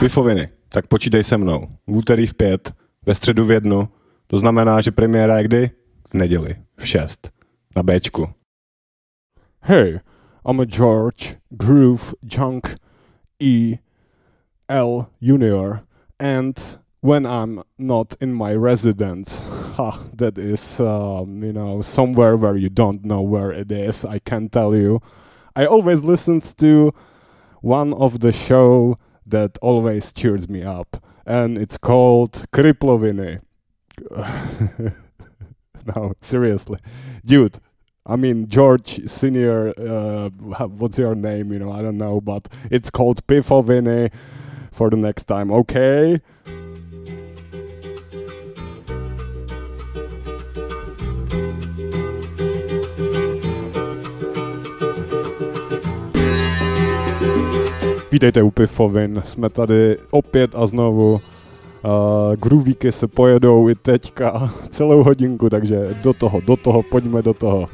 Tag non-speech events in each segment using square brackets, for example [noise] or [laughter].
Pifoviny, tak počítej se mnou. V úterý v pět, ve středu v jednu. To znamená, že premiéra je kdy? V neděli, v šest. Na Bčku. Hey, I'm a George Groove Junk E L Junior and when I'm not in my residence, [laughs] ha, that is, um, you know, somewhere where you don't know where it is, I can tell you. I always listen to one of the show that always cheers me up, and it's called Kriploviny. [laughs] no, seriously, dude. I mean, George Senior. Uh, what's your name? You know, I don't know, but it's called Pifoviny for the next time. Okay. Vítejte u Pifovin, jsme tady opět a znovu. Uh, groovíky se pojedou i teďka celou hodinku, takže do toho, do toho, pojďme do toho.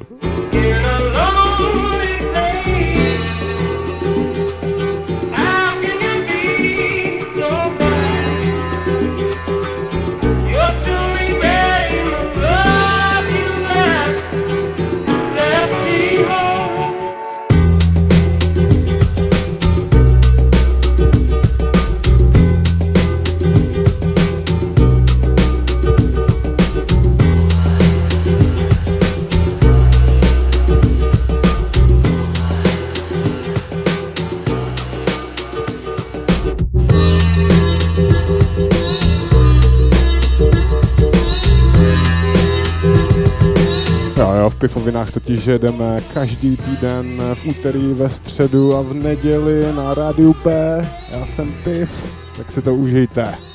Pifovinách totiž jedeme každý týden v úterý, ve středu a v neděli na rádiu P. Já jsem Piv, tak si to užijte.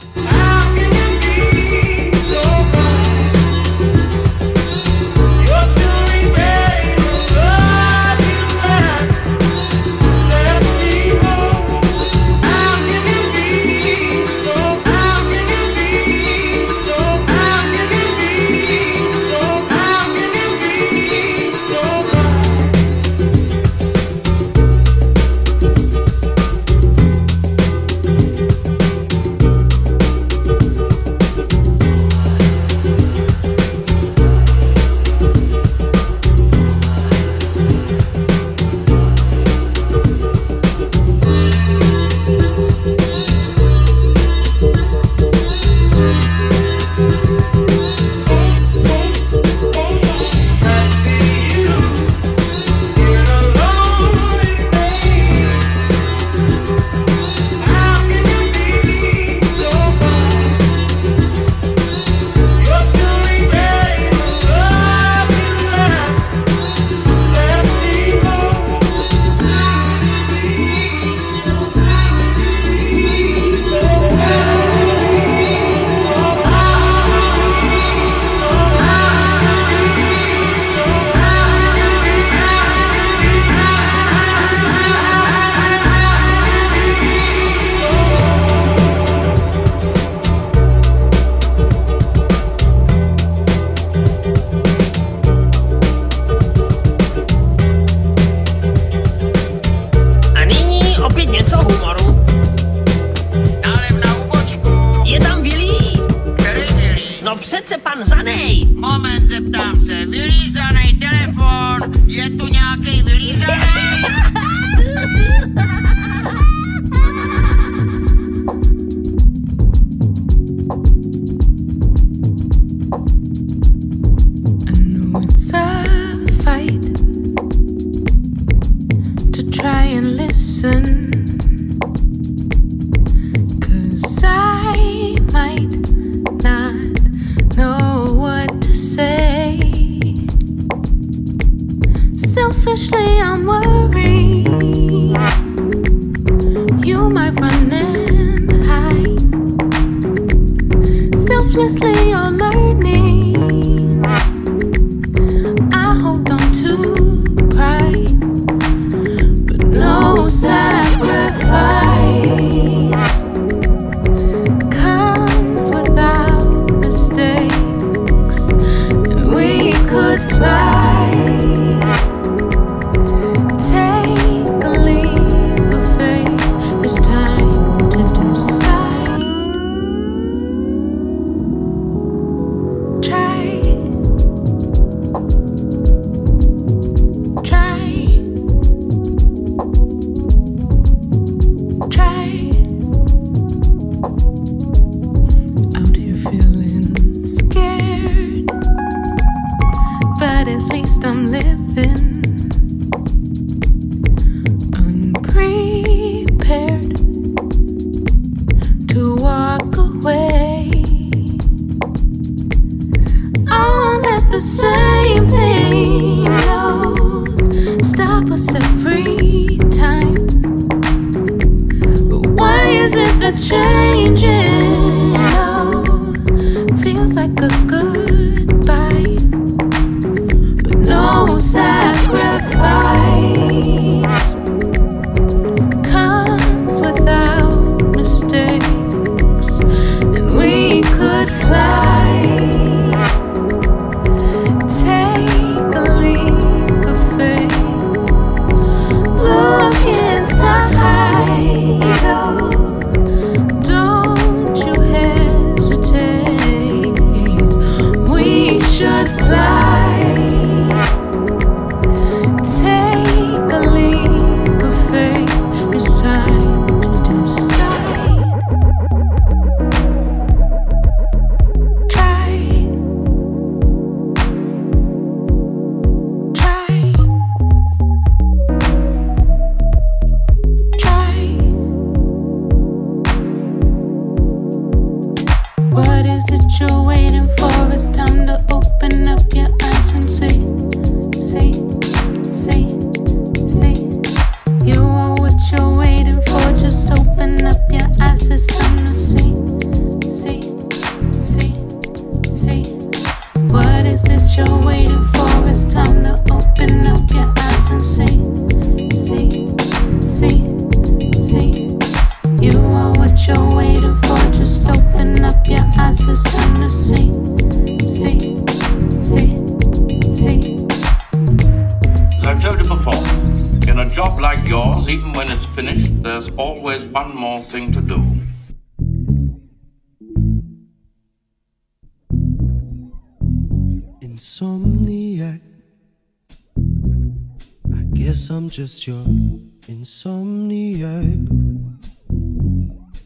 Just your insomniac.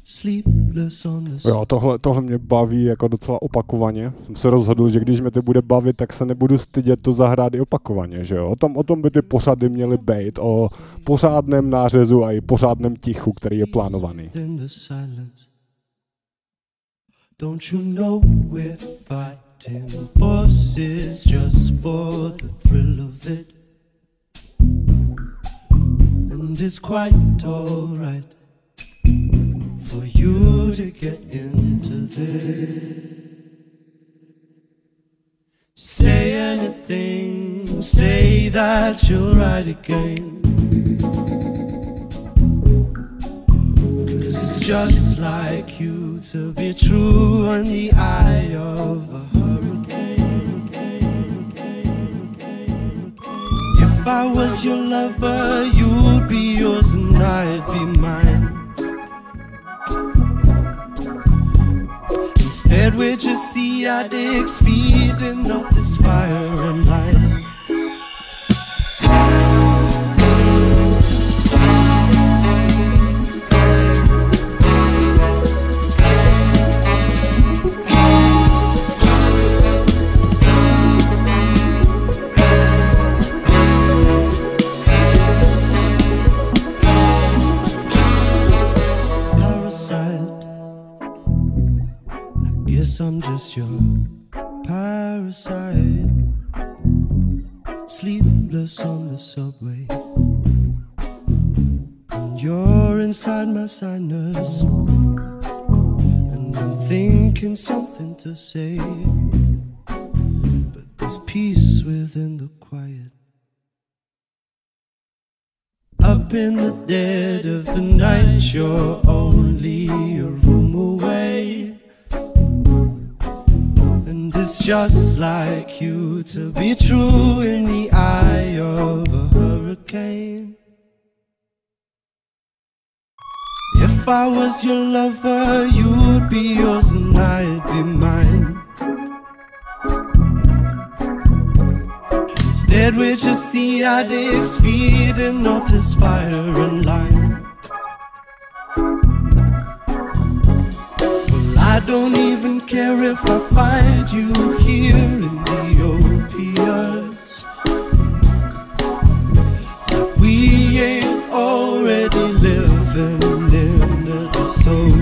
Sleepless on the Jo, tohle, tohle mě baví jako docela opakovaně. Jsem se rozhodl, že když mě to bude bavit, tak se nebudu stydět to zahrát i opakovaně, že jo. O tom, o tom by ty pořady měly být, o pořádném nářezu a i pořádném tichu, který je plánovaný. Don't you know we're fighting just for the thrill of it? And it's quite alright for you to get into this. Say anything, say that you'll write again. Cause it's just like you to be true in the eye of a hurricane. If I was your lover, you'd be yours and I'd be mine. Instead, we're just the addicts feeding off this fire and light. I'm just your parasite. Sleepless on the subway. And you're inside my sinus. And I'm thinking something to say. But there's peace within the quiet. Up in the dead of the night, you're only is just like you to be true in the eye of a hurricane. If I was your lover, you'd be yours and I'd be mine. Instead, we're just the addicts feeding off this fire and light. Don't even care if I find you here in the opiates. We ain't already living in a dystopia.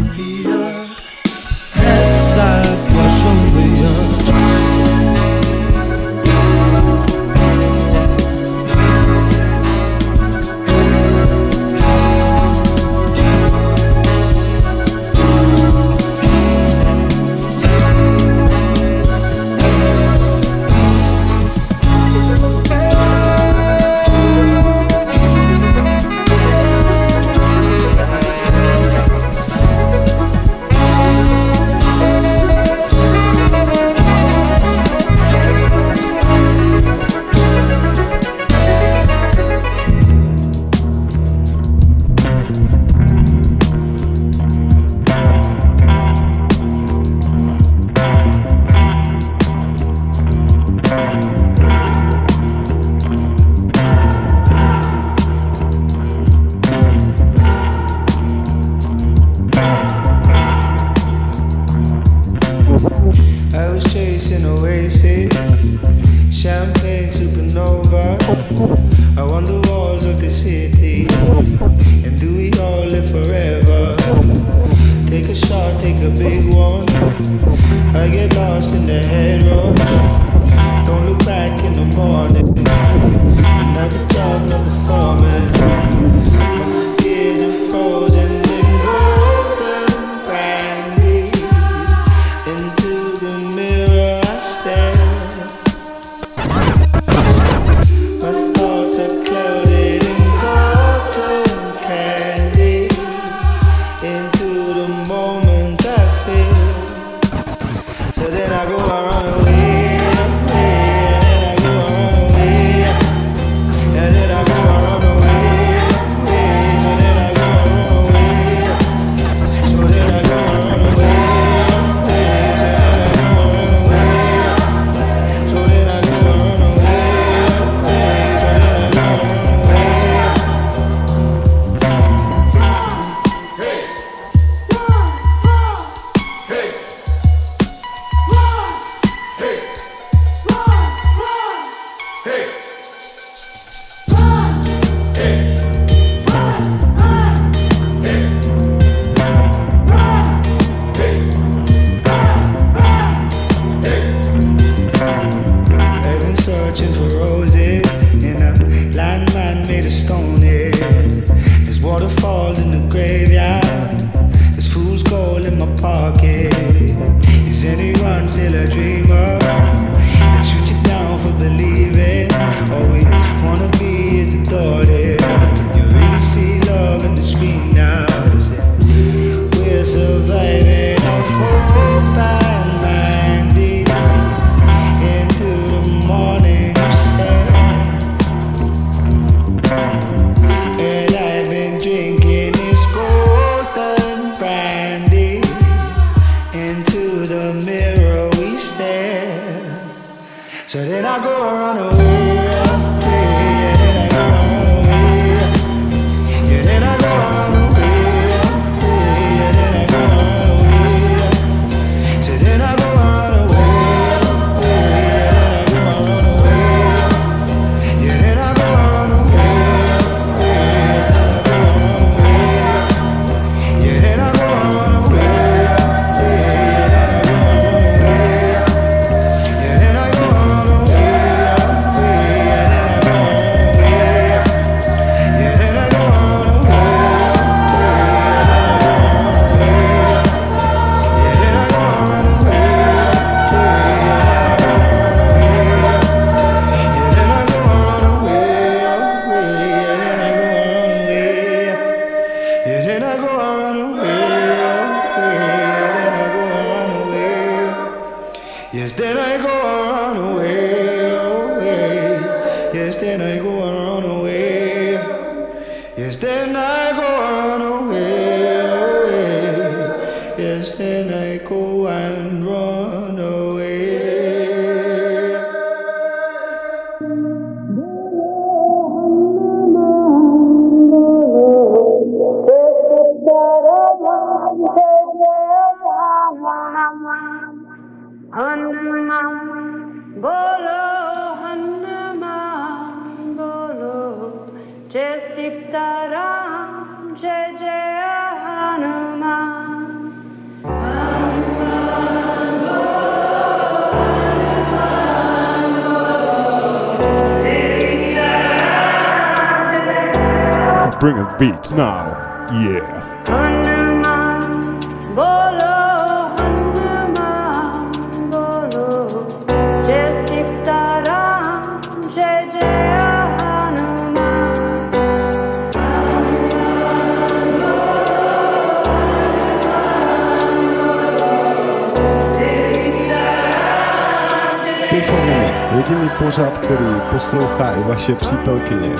bring a beat now. Yeah. Jediný pořad, který poslouchá i vaše přítelkyně.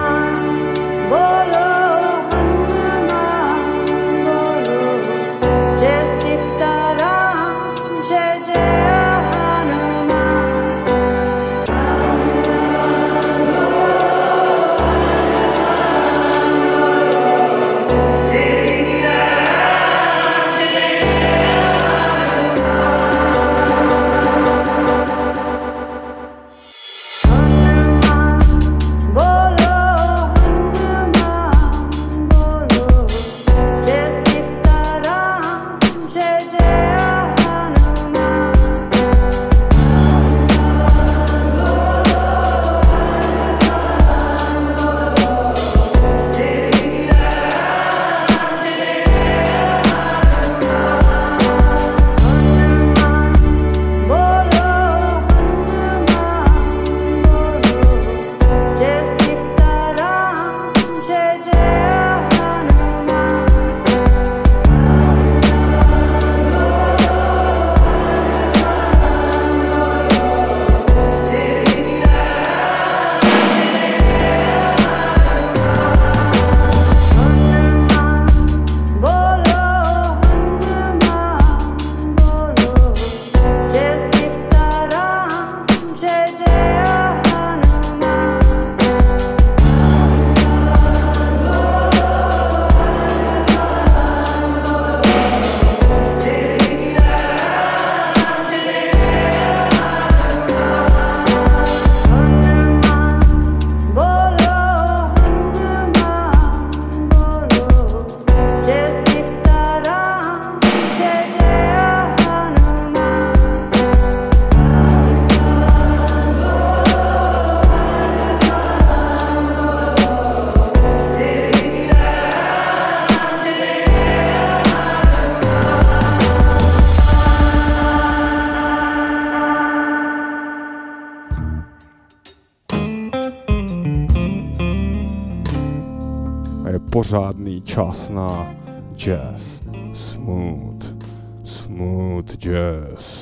Pořádný čas na jazz. Smooth, smooth jazz.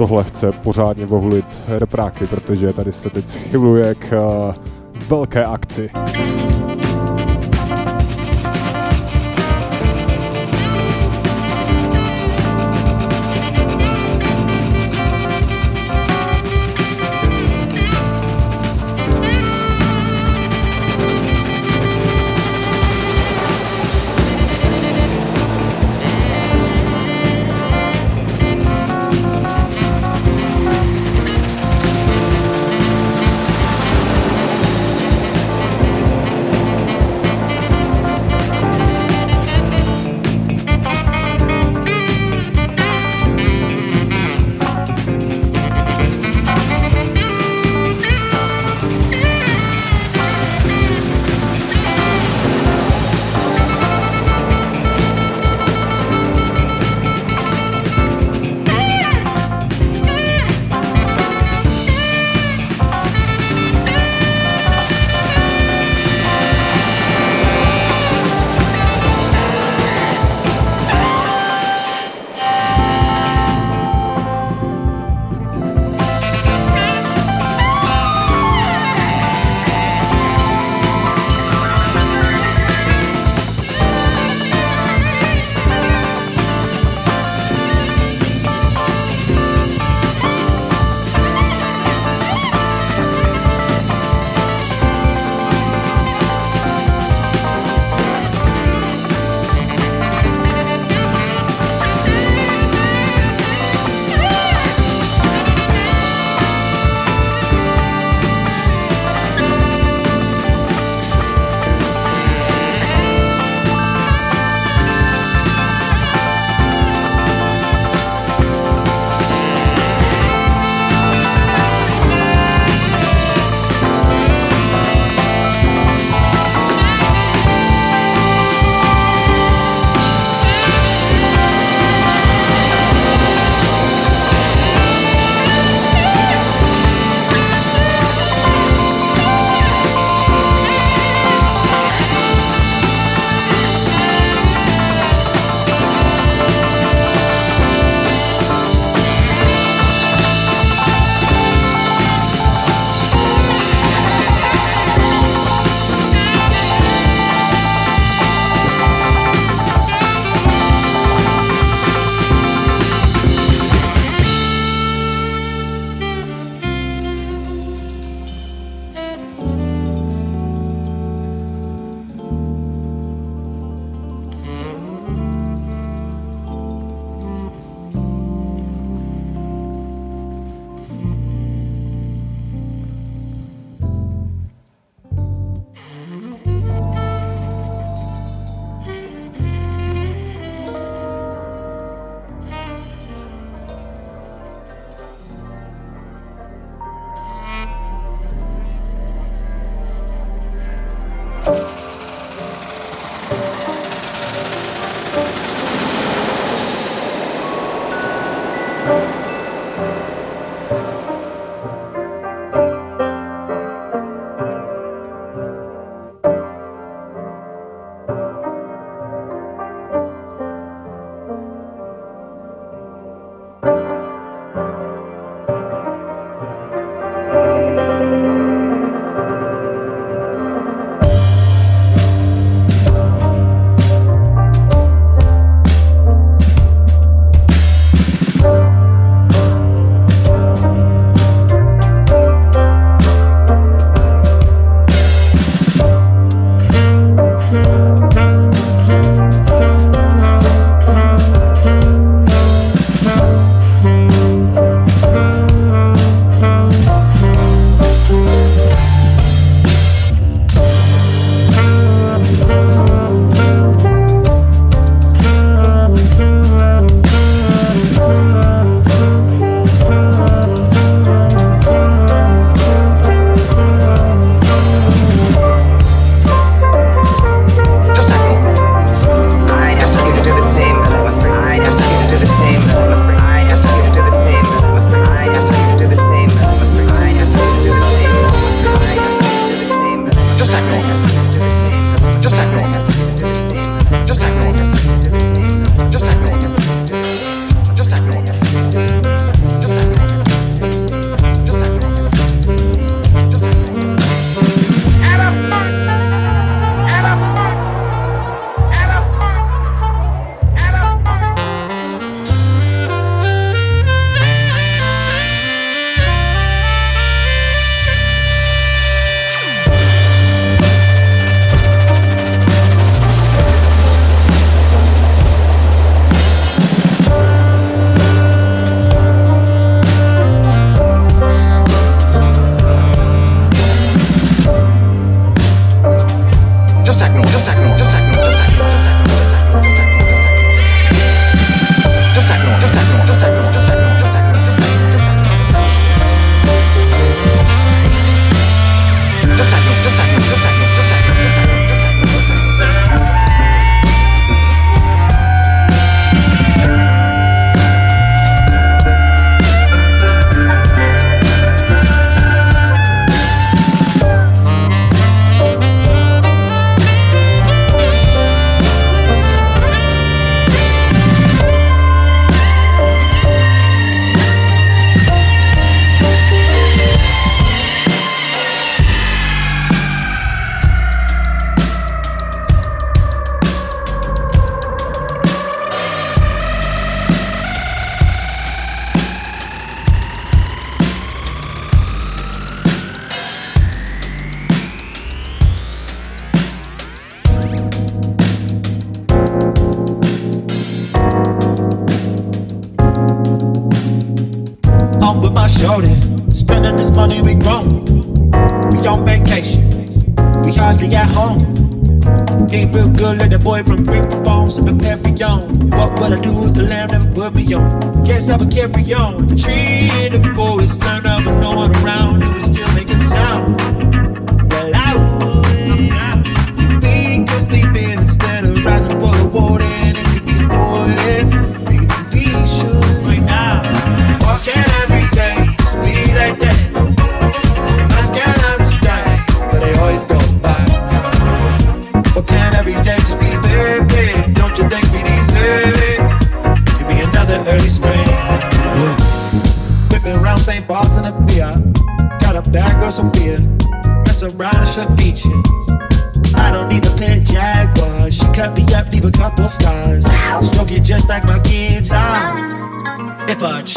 Tohle chce pořádně vohulit repráky, protože tady se teď schyluje k uh, velké akci.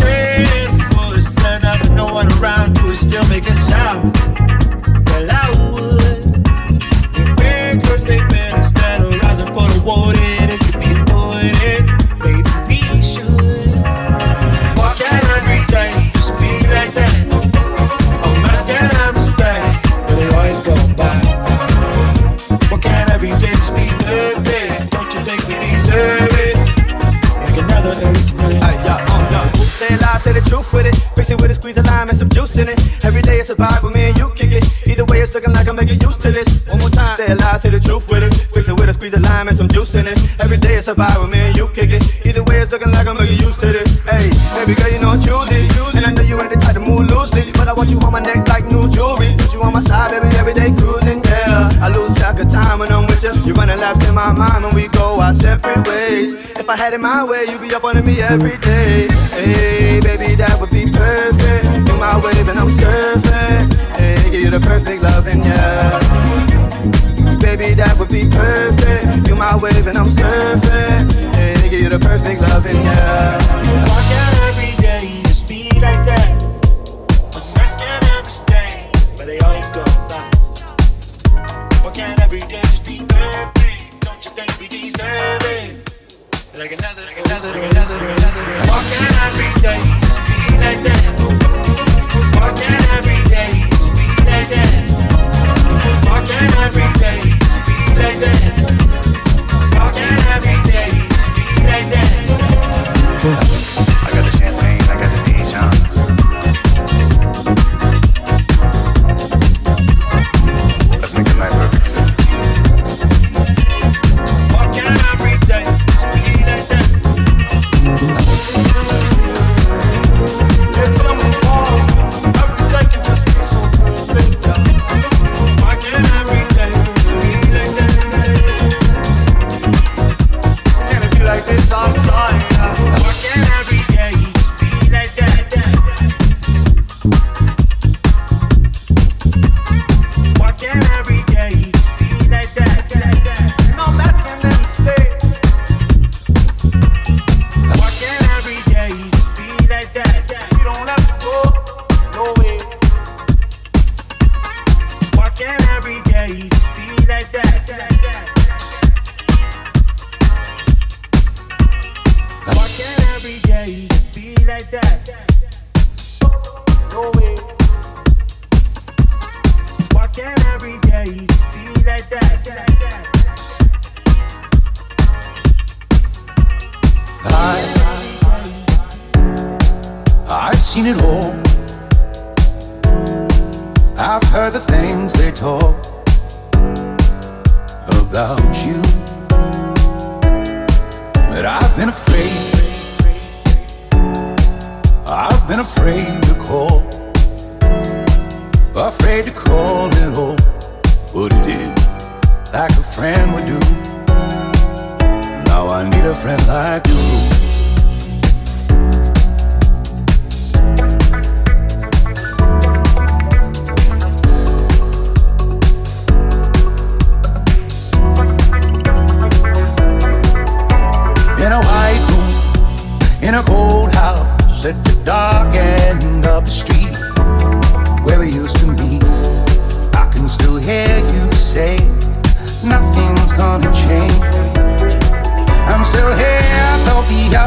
Straight bullets turn up, no one around Do we still make making sound. survival, man, you kick it. Either way, it's looking like I'm looking used to this. Hey, baby girl, you know I'm choosy. And I know you ain't the type to move loosely. But I want you on my neck like new jewelry. Put you on my side, baby, every day cruising, yeah. I lose track of time when I'm with you. You running laps in my mind when we go our separate ways. If I had it my way, you'd be up under me every day. Hey, baby.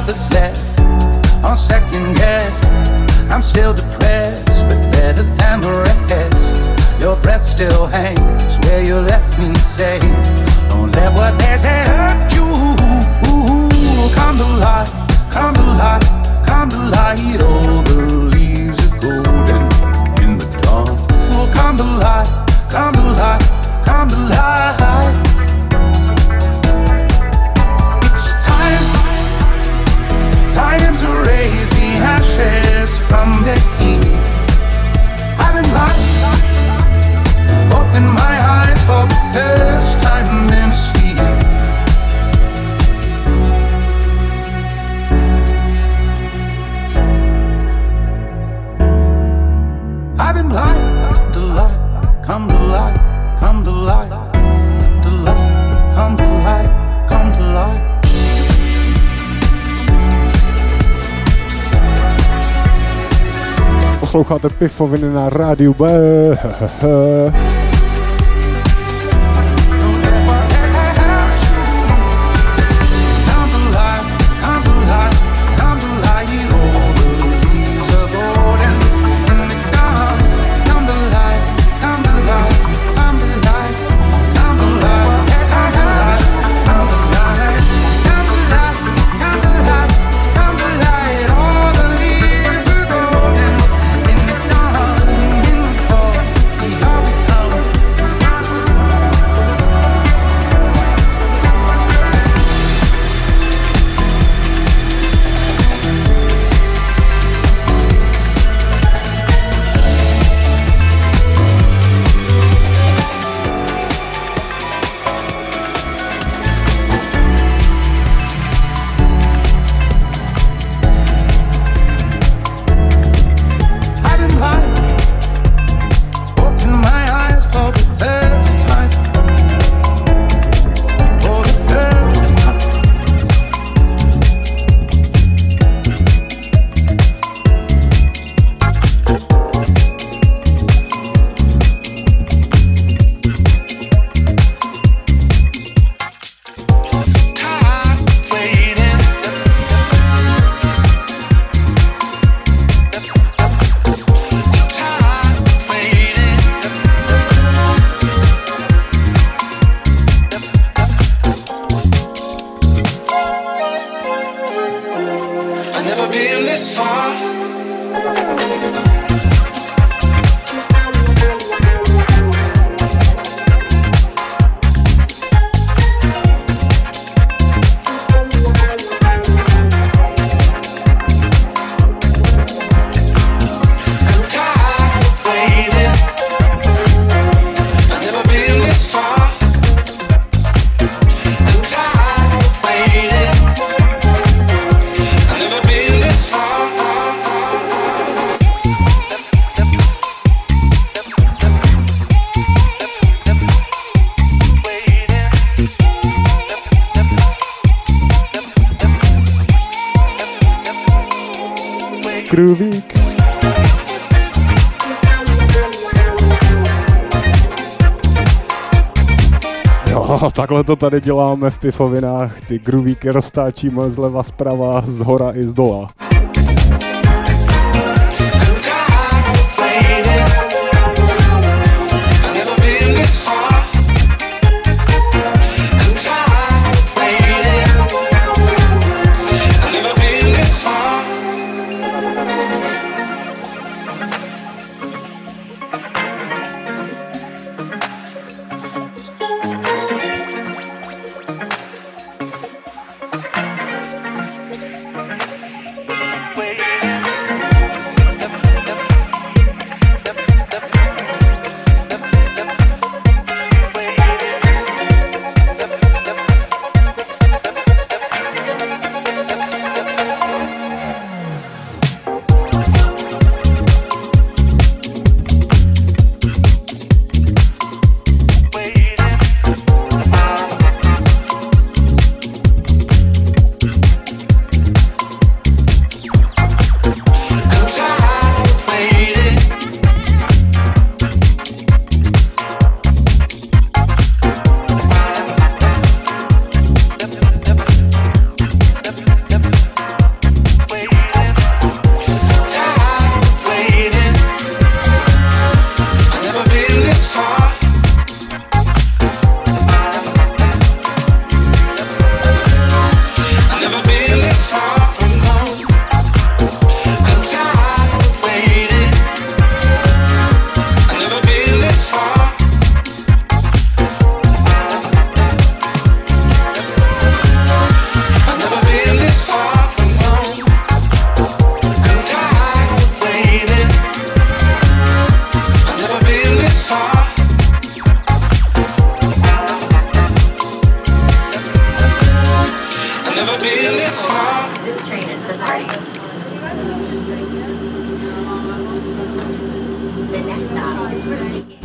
Others left on second guess. I'm still depressed, but better than the rest. Your breath still hangs where you left me. Say, don't let what they say hurt you. Come to light, come to light, come to light. All the leaves are golden in the dawn. Oh, come to light, come to light, come to light. I've been blind, open my eyes for the first time in sleep. I've been blind, come to light, come to light, come to light, come to light, come to light, klok gaat de piff van winnen naar Radio B. [laughs] Tady děláme v pifovinách. Ty groovíky roztáčíme zleva, zprava, z hora i z dola.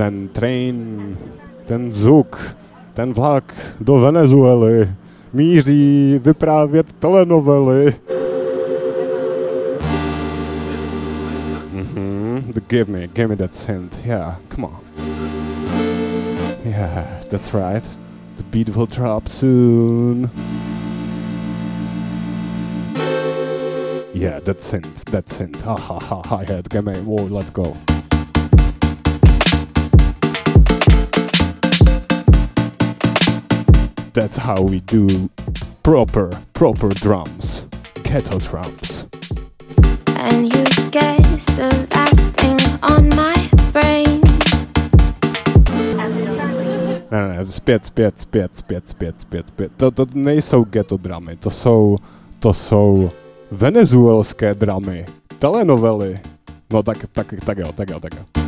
Ten train, ten zvuk, ten vlak do Venezuely míří vyprávět telenovely. Mhm, give me, give me that synth, yeah, come on. Yeah, that's right. The beat will drop soon. Yeah, that synth, that synth. Ha ha ha, hi-hat, give me, whoa, let's go. That's how we do proper, proper drums. Kettle drums. And you guess the last thing on my brain. Ne, ne, zpět, zpět, zpět, zpět, zpět, zpět, zpět. To, to nejsou ghetto dramy, to jsou, to jsou venezuelské dramy, telenovely. No tak, tak, tak jo, tak jo, tak jo.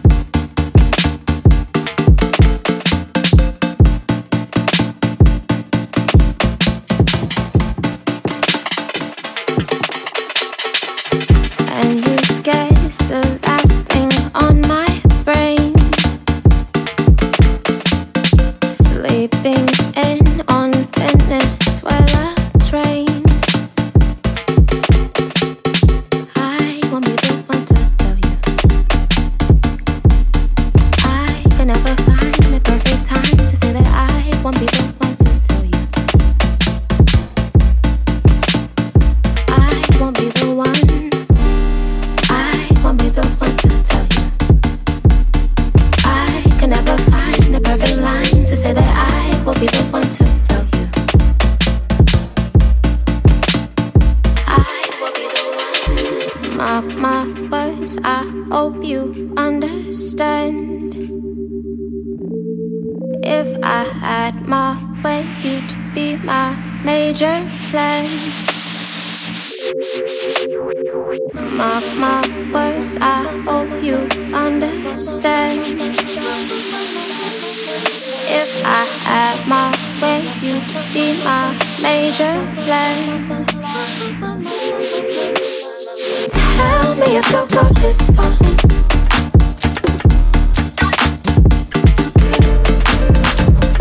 Mark my words, I hope you understand. If I had my way, you'd be my major plan. Mark my words, I hope you understand. If I had my way, you'd be my major plan. Tell me if the world is falling.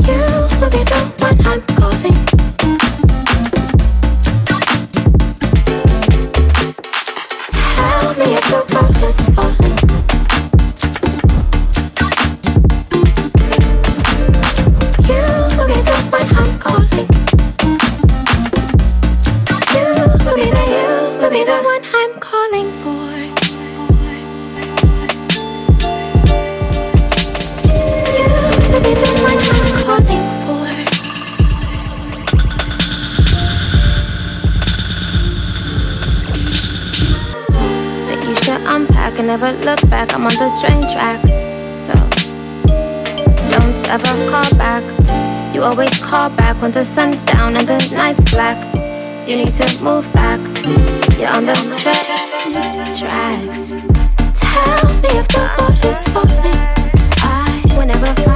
You will be the one I'm I'm on the train tracks, so don't ever call back. You always call back when the sun's down and the night's black. You need to move back. You're on the train tracks. Tell me if the is falling. I will never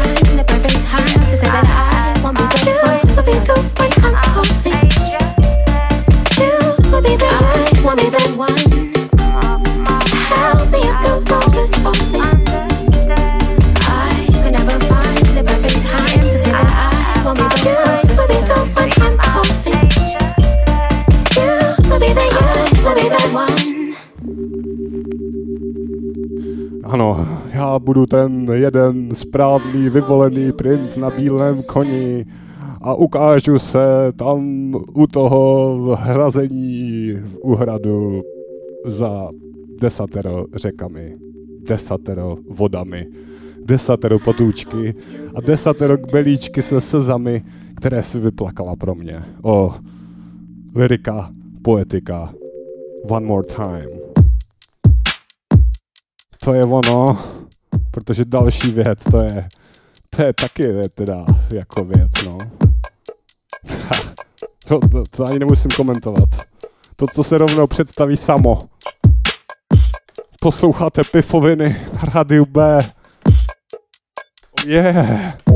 Ano, já budu ten jeden správný vyvolený princ na bílém koni a ukážu se tam u toho hrazení u hradu za desatero řekami, desatero vodami, desatero potůčky a desatero kbelíčky se slzami, které si vyplakala pro mě. O, lyrika, poetika, one more time. To je ono, protože další věc, to je, to je taky teda jako věc, no. [laughs] to, to, to ani nemusím komentovat. To, co se rovnou představí samo. Posloucháte pifoviny na rádiu B. Oh yeah.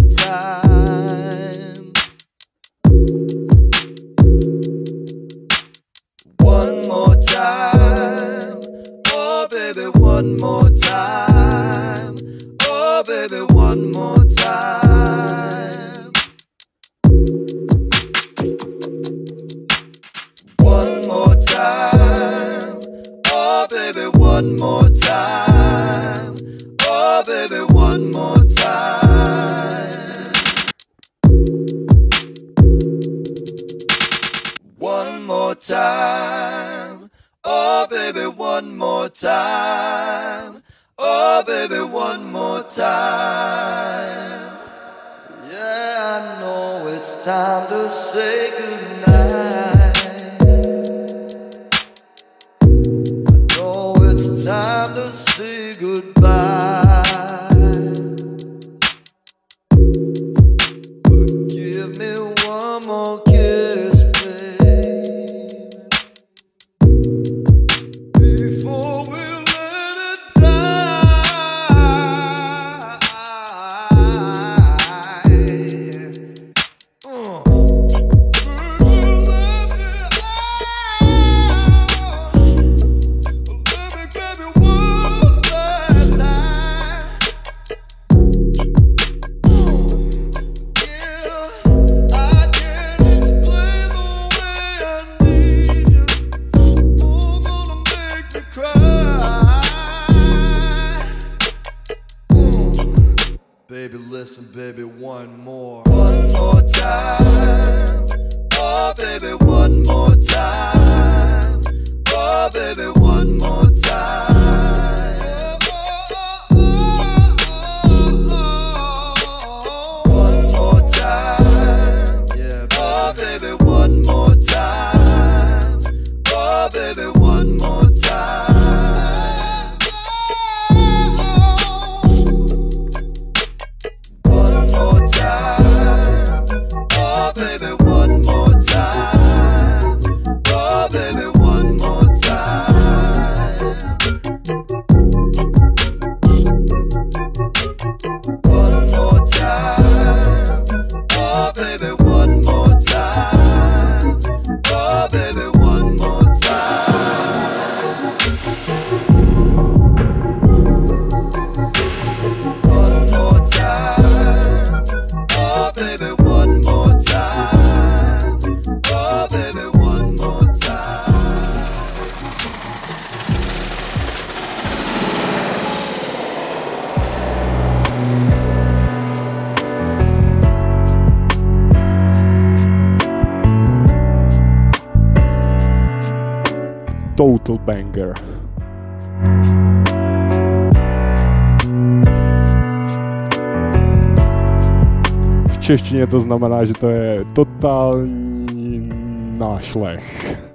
Total Banger. V češtině to znamená, že to je totální nášlech.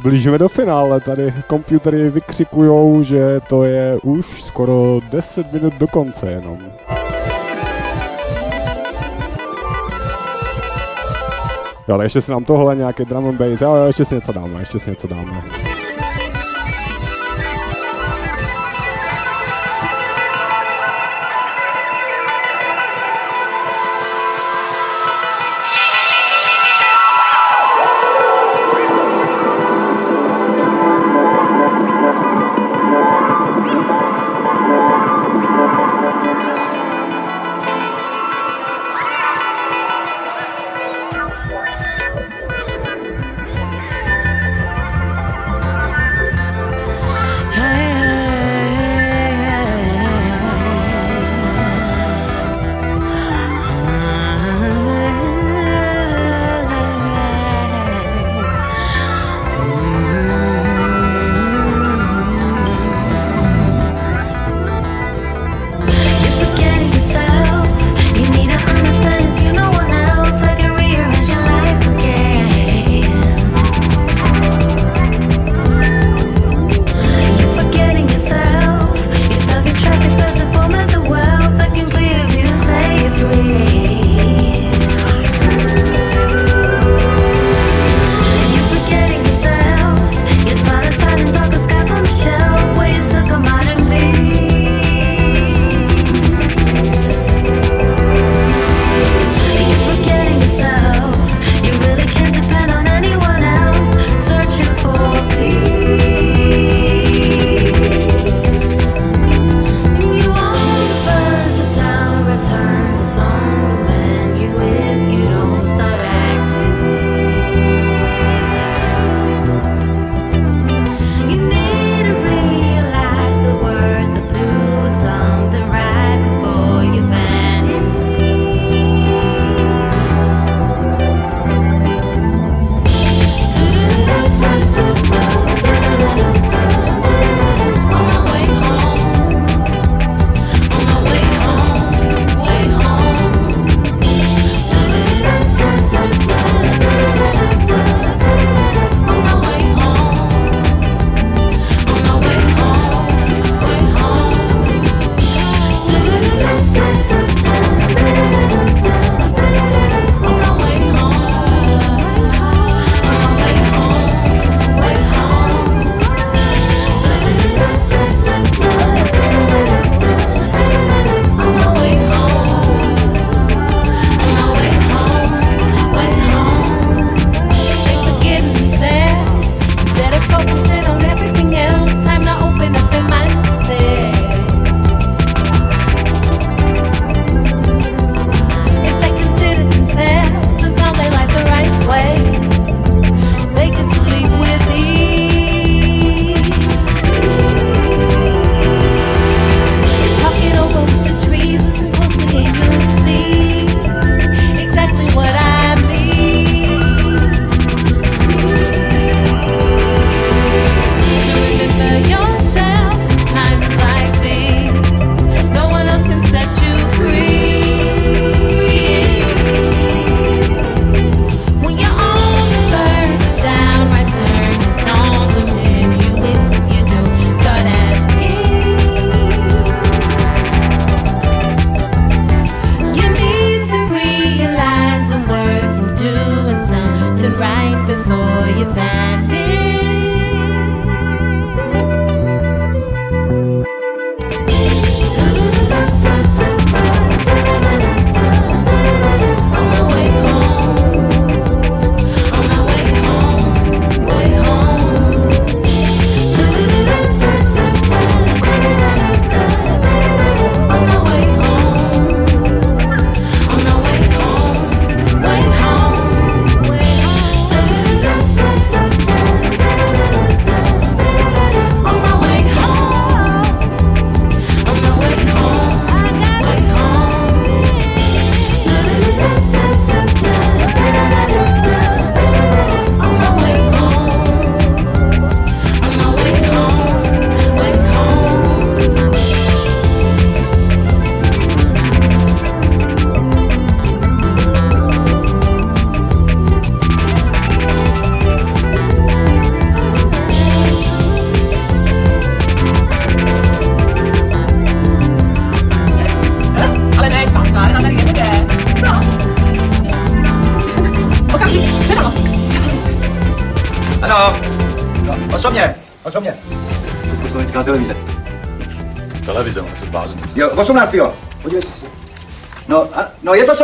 Blížíme do finále, tady komputery vykřikujou, že to je už skoro 10 minut do konce jenom. Jo, ale ještě si nám tohle nějaký drum and bass, ale ještě si něco dáme, ještě si něco dáme.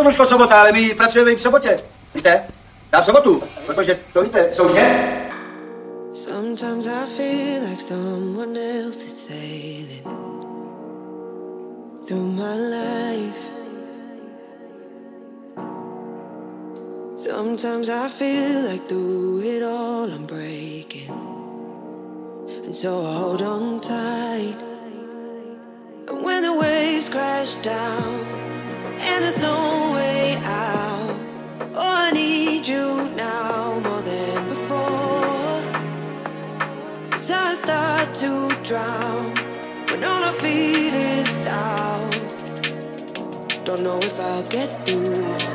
Soboško sobota, ale my pracujeme i v sobotě. Víte? Já v sobotu, protože to víte, soudně. Sometimes I feel like someone else is sailing through my life. Sometimes I feel like through it all I'm breaking. And so I hold on tight. And when the waves crash down and there's no know if I'll get through the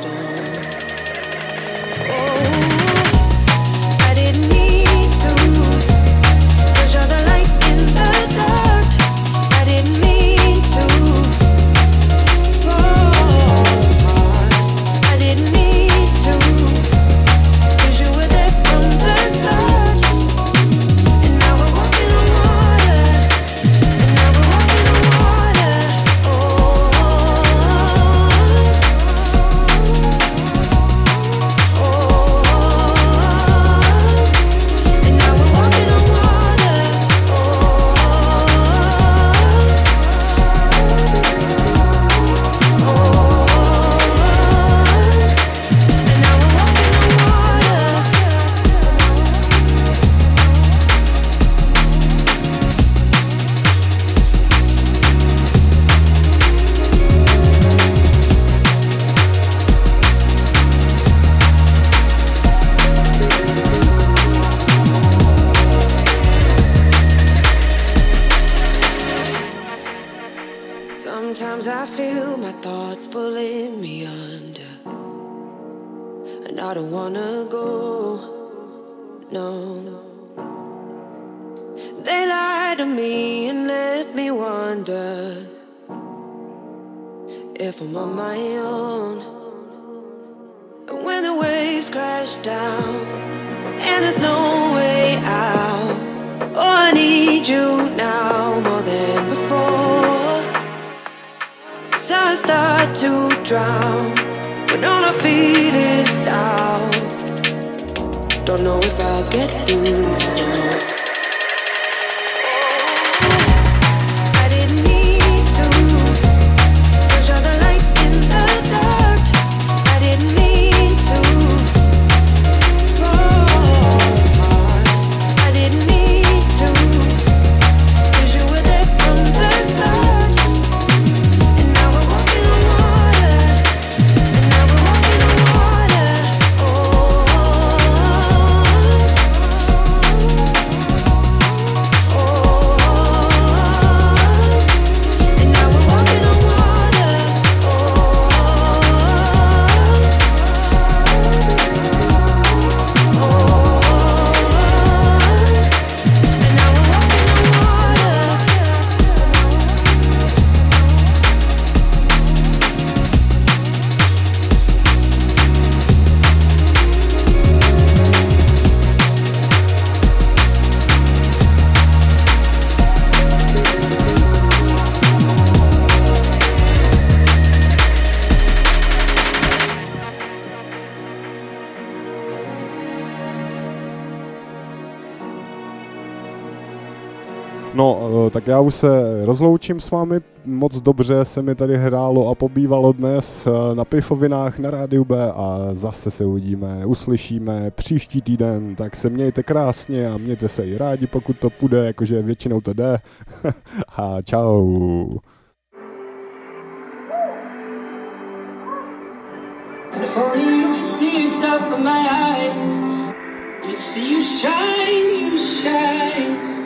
they lie to me and let me wonder if I'm on my own. And when the waves crash down and there's no way out, oh, I need you now more than before. So I start to drown when all I feel is doubt. Don't know if I'll get through this já už se rozloučím s vámi. Moc dobře se mi tady hrálo a pobývalo dnes eh, na Pifovinách na rádiu B a zase se uvidíme, uslyšíme příští týden, tak se mějte krásně a mějte se i rádi, pokud to půjde, jakože většinou to jde. [laughs] a čau. See you shine, you shine.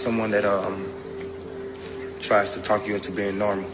someone that um, tries to talk you into being normal.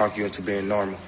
talk you into being normal.